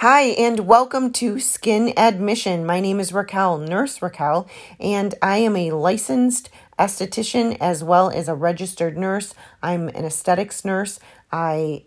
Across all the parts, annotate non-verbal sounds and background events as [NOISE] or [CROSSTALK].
Hi, and welcome to Skin Admission. My name is Raquel, Nurse Raquel, and I am a licensed esthetician as well as a registered nurse. I'm an aesthetics nurse. I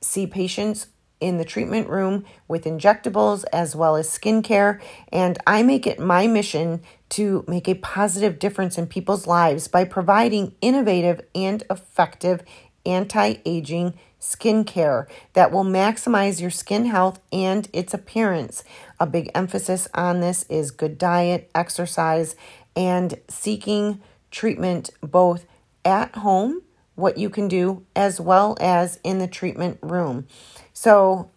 see patients in the treatment room with injectables as well as skincare, and I make it my mission to make a positive difference in people's lives by providing innovative and effective anti aging skincare that will maximize your skin health and its appearance. A big emphasis on this is good diet, exercise, and seeking treatment both at home, what you can do, as well as in the treatment room. So,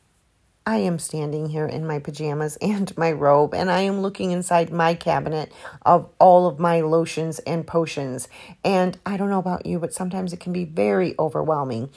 I am standing here in my pajamas [LAUGHS] and my robe, and I am looking inside my cabinet of all of my lotions and potions. And I don't know about you, but sometimes it can be very overwhelming.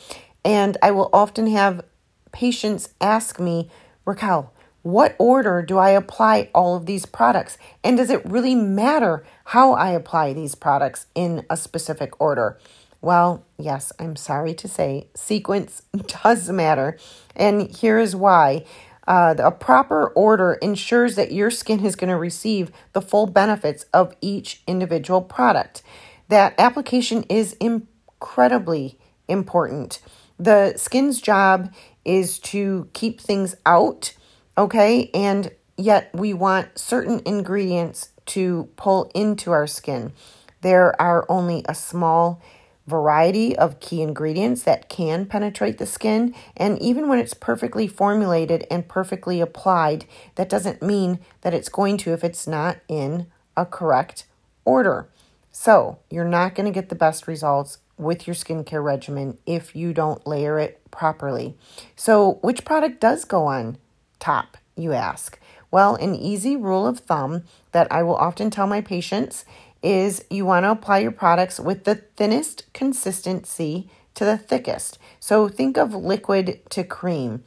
And I will often have patients ask me, Raquel, what order do I apply all of these products? And does it really matter how I apply these products in a specific order? Well, yes, I'm sorry to say, sequence [LAUGHS] does matter. And here is why. Uh, a proper order ensures that your skin is going to receive the full benefits of each individual product. That application is incredibly important. The skin's job is to keep things out, okay? And yet we want certain ingredients to pull into our skin. There are only a small variety of key ingredients that can penetrate the skin. And even when it's perfectly formulated and perfectly applied, that doesn't mean that it's going to if it's not in a correct order. So, you're not going to get the best results with your skincare regimen if you don't layer it properly. So, which product does go on top, you ask? Well, an easy rule of thumb that I will often tell my patients is you want to apply your products with the thinnest consistency to the thickest. So think of liquid to cream.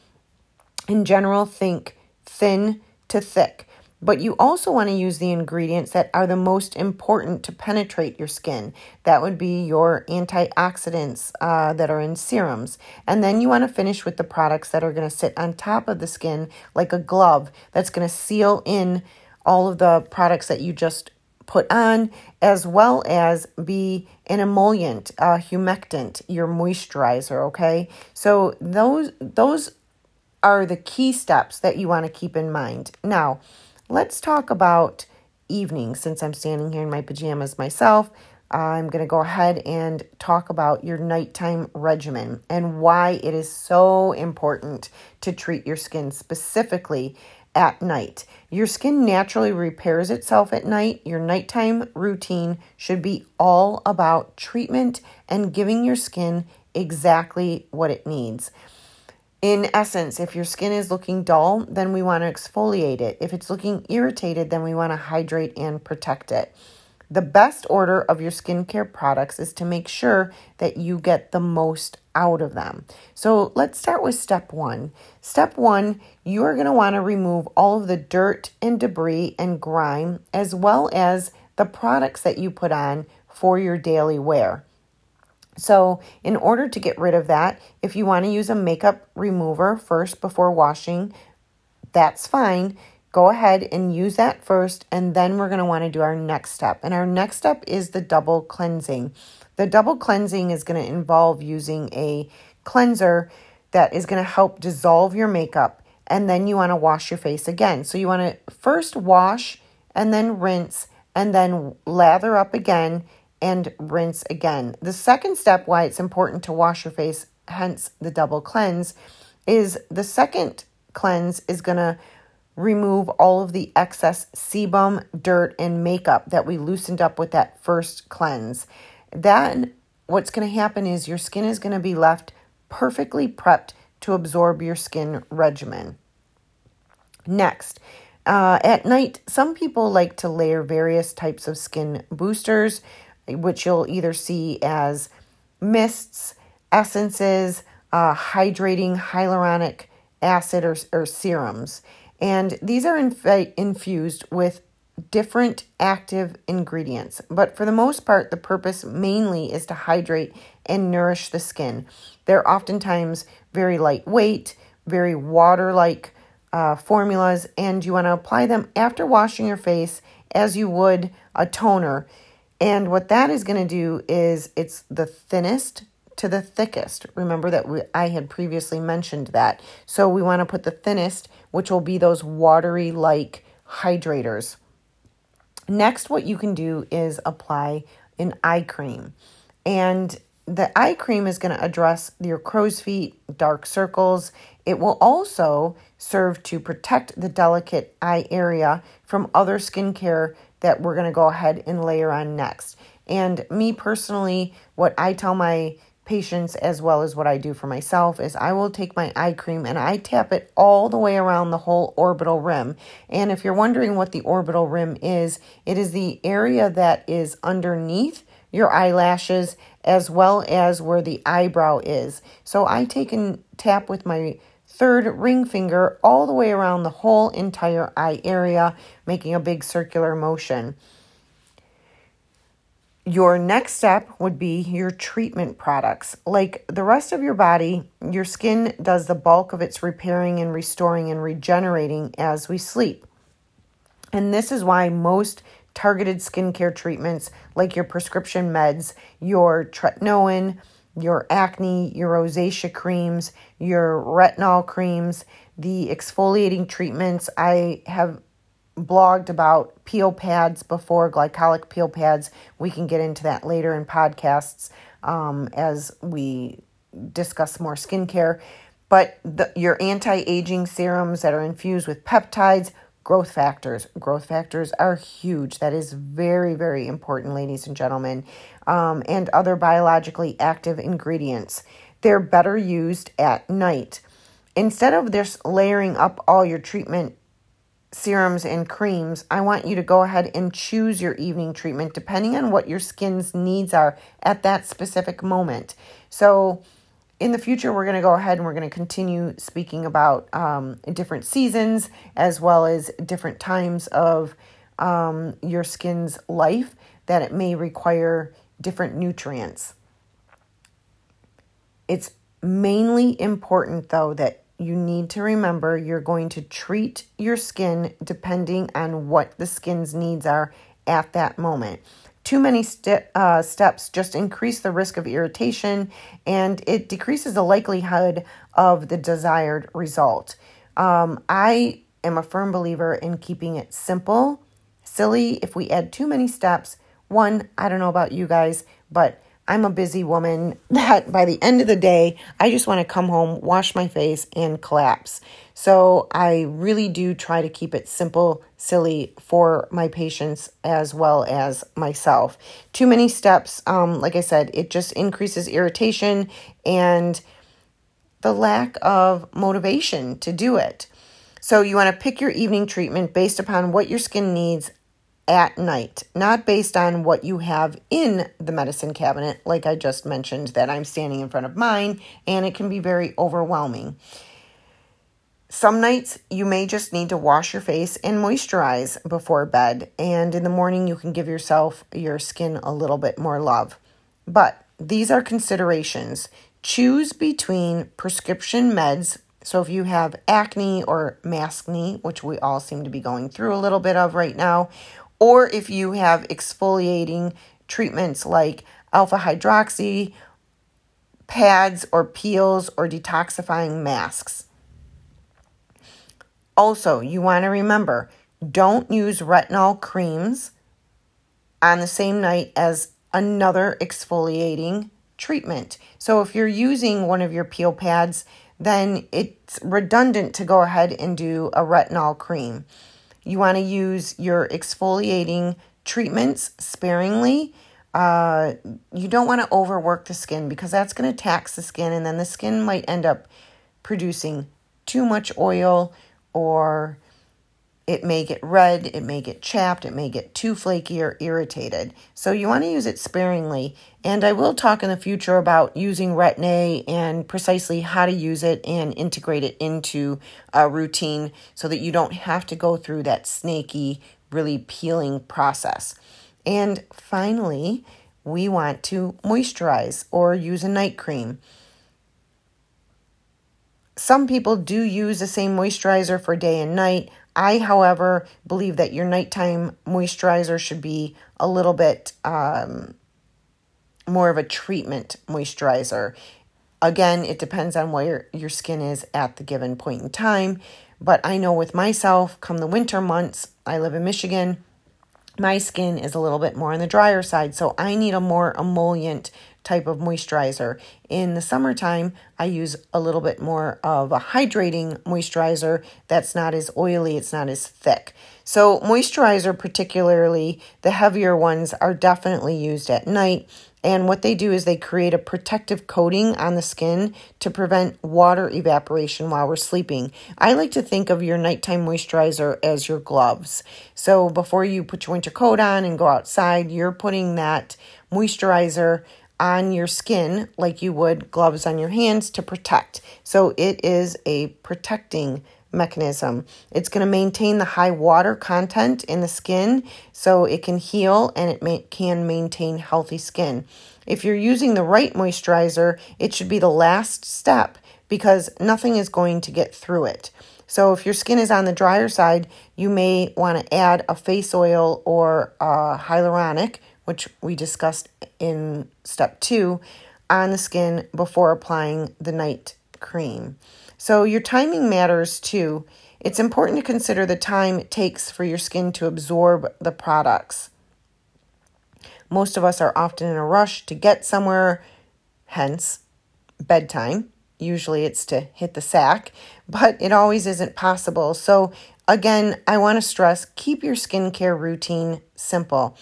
In general, think thin to thick. But you also want to use the ingredients that are the most important to penetrate your skin. That would be your antioxidants uh, that are in serums. And then you want to finish with the products that are going to sit on top of the skin like a glove that's going to seal in all of the products that you just put on, as well as be an emollient, a humectant, your moisturizer. Okay, so those those are the key steps that you want to keep in mind. Now, let's talk about evening. Since I'm standing here in my pajamas myself, I'm going to go ahead and talk about your nighttime regimen and why it is so important to treat your skin specifically at night. Your skin naturally repairs itself at night. Your nighttime routine should be all about treatment and giving your skin exactly what it needs. In essence, if your skin is looking dull, then we want to exfoliate it. If it's looking irritated, then we want to hydrate and protect it. The best order of your skincare products is to make sure that you get the most out of them. So let's start with step one. Step one, you are going to want to remove all of the dirt and debris and grime, as well as the products that you put on for your daily wear. So, in order to get rid of that, if you want to use a makeup remover first before washing, that's fine go ahead and use that first, and then we're going to want to do our next step. And our next step is the double cleansing. The double cleansing is going to involve using a cleanser that is going to help dissolve your makeup, and then you want to wash your face again. So you want to first wash and then rinse, and then lather up again and rinse again. The second step, why it's important to wash your face, hence the double cleanse, is the second cleanse is going to remove all of the excess sebum, dirt, and makeup that we loosened up with that first cleanse. Then, what's going to happen is your skin is going to be left perfectly prepped to absorb your skin regimen. Next, uh, at night, some people like to layer various types of skin boosters, which you'll either see as mists, essences, uh, hydrating hyaluronic acid, or, or serums. And these are inf- infused with different active ingredients. But for the most part, the purpose mainly is to hydrate and nourish the skin. They're oftentimes very lightweight, very water like uh, formulas, and you want to apply them after washing your face as you would a toner. And what that is going to do is it's the thinnest to the thickest. Remember that we, I had previously mentioned that. So we want to put the thinnest, which will be those watery like hydrators. Next, what you can do is apply an eye cream. And the eye cream is going to address your crow's feet, dark circles. It will also serve to protect the delicate eye area from other skincare that we're going to go ahead and layer on next. And me personally, what I tell my patients as well as what I do for myself is I will take my eye cream and I tap it all the way around the whole orbital rim. And if you're wondering what the orbital rim is, it is the area that is underneath your eyelashes as well as where the eyebrow is. So I take and tap with my third ring finger all the way around the whole entire eye area, making a big circular motion. Your next step would be your treatment products. Like the rest of your body, your skin does the bulk of its repairing and restoring and regenerating as we sleep. And this is why most targeted skincare treatments, like your prescription meds, your tretinoin, your acne, your rosacea creams, your retinol creams, the exfoliating treatments, I have blogged about peel pads before, glycolic peel pads. We can get into that later in podcasts um, as we discuss more skincare. But the, your anti aging serums that are infused with peptides, growth factors. Growth factors are huge. That is very, very important, ladies and gentlemen. Um, and other biologically active ingredients. They're better used at night. Instead of just layering up all your treatment serums and creams, I want you to go ahead and choose your evening treatment depending on what your skin's needs are at that specific moment. So, in the future, we're going to go ahead and we're going to continue speaking about um, different seasons as well as different times of um, your skin's life that it may require different nutrients. It's mainly important, though, that you need to remember you're going to treat your skin depending on what the skin's needs are at that moment. Too many st- uh, steps just increase the risk of irritation and it decreases the likelihood of the desired result. Um, I am a firm believer in keeping it simple, silly. If we add too many steps, one, I don't know about you guys, but I'm a busy woman that by the end of the day, I just want to come home, wash my face, and collapse. So I really do try to keep it simple, silly for my patients as well as myself. Too many steps, um, like I said, it just increases irritation and the lack of motivation to do it. So you want to pick your evening treatment based upon what your skin needs at night, not based on what you have in the medicine cabinet, like I just mentioned, that I'm standing in front of mine, and it can be very overwhelming. Some nights you may just need to wash your face and moisturize before bed, and in the morning you can give yourself your skin a little bit more love. But these are considerations. Choose between prescription meds. So, if you have acne or maskne, which we all seem to be going through a little bit of right now, or if you have exfoliating treatments like alpha hydroxy pads or peels or detoxifying masks. Also, you want to remember don't use retinol creams on the same night as another exfoliating treatment. So, if you're using one of your peel pads, then it's redundant to go ahead and do a retinol cream. You want to use your exfoliating treatments sparingly. Uh, you don't want to overwork the skin because that's going to tax the skin, and then the skin might end up producing too much oil or it may get red, it may get chapped, it may get too flaky or irritated. So you want to use it sparingly. And I will talk in the future about using Retin-A and precisely how to use it and integrate it into a routine so that you don't have to go through that snaky, really peeling process. And finally, we want to moisturize or use a night cream. some people do use the same moisturizer for day and night. I, however, believe that your nighttime moisturizer should be a little bit um, more of a treatment moisturizer. Again, it depends on where your skin is at the given point in time. But I know with myself, come the winter months, I live in Michigan, my skin is a little bit more on the drier side. So I need a more emollient type of moisturizer. In the summertime, I use a little bit more of a hydrating moisturizer that's not as oily, it's not as thick. So, moisturizer, particularly the heavier ones, are definitely used at night. And what they do is they create a protective coating on the skin to prevent water evaporation while we're sleeping. I like to think of your nighttime moisturizer as your gloves. So before you put your winter coat on and go outside, you're putting that moisturizer on your skin like you would gloves on your hands to protect. So it is a protecting mechanism. It's going to maintain the high water content in the skin so it can heal and it may, can maintain healthy skin. If you're using the right moisturizer, it should be the last step because nothing is going to get through it. So, if your skin is on the drier side, you may want to add a face oil or a hyaluronic, which we discussed in step two, on the skin before applying the night cream. So, your timing matters too. It's important to consider the time it takes for your skin to absorb the products. Most of us are often in a rush to get somewhere, hence bedtime. Usually it's to hit the sack, but it always isn't possible. So, again, I want to stress keep your skincare routine simple.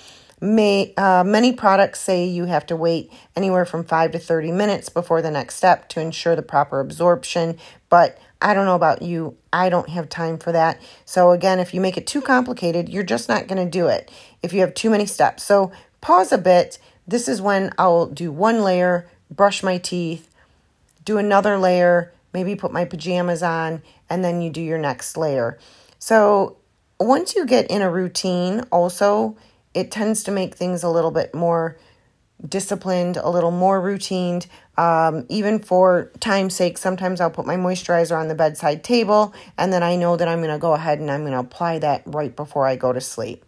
May, uh, many products say you have to wait anywhere from 5 to 30 minutes before the next step to ensure the proper absorption, but I don't know about you. I don't have time for that. So, again, if you make it too complicated, you're just not going to do it if you have too many steps. So, pause a bit. This is when I'll do one layer, brush my teeth, do another layer, maybe put my pajamas on, and then you do your next layer. So, once you get in a routine, also, it tends to make things a little bit more disciplined, a little more routine. Um, even for time's sake, sometimes I'll put my moisturizer on the bedside table and then I know that I'm going to go ahead and I'm going to apply that right before I go to sleep.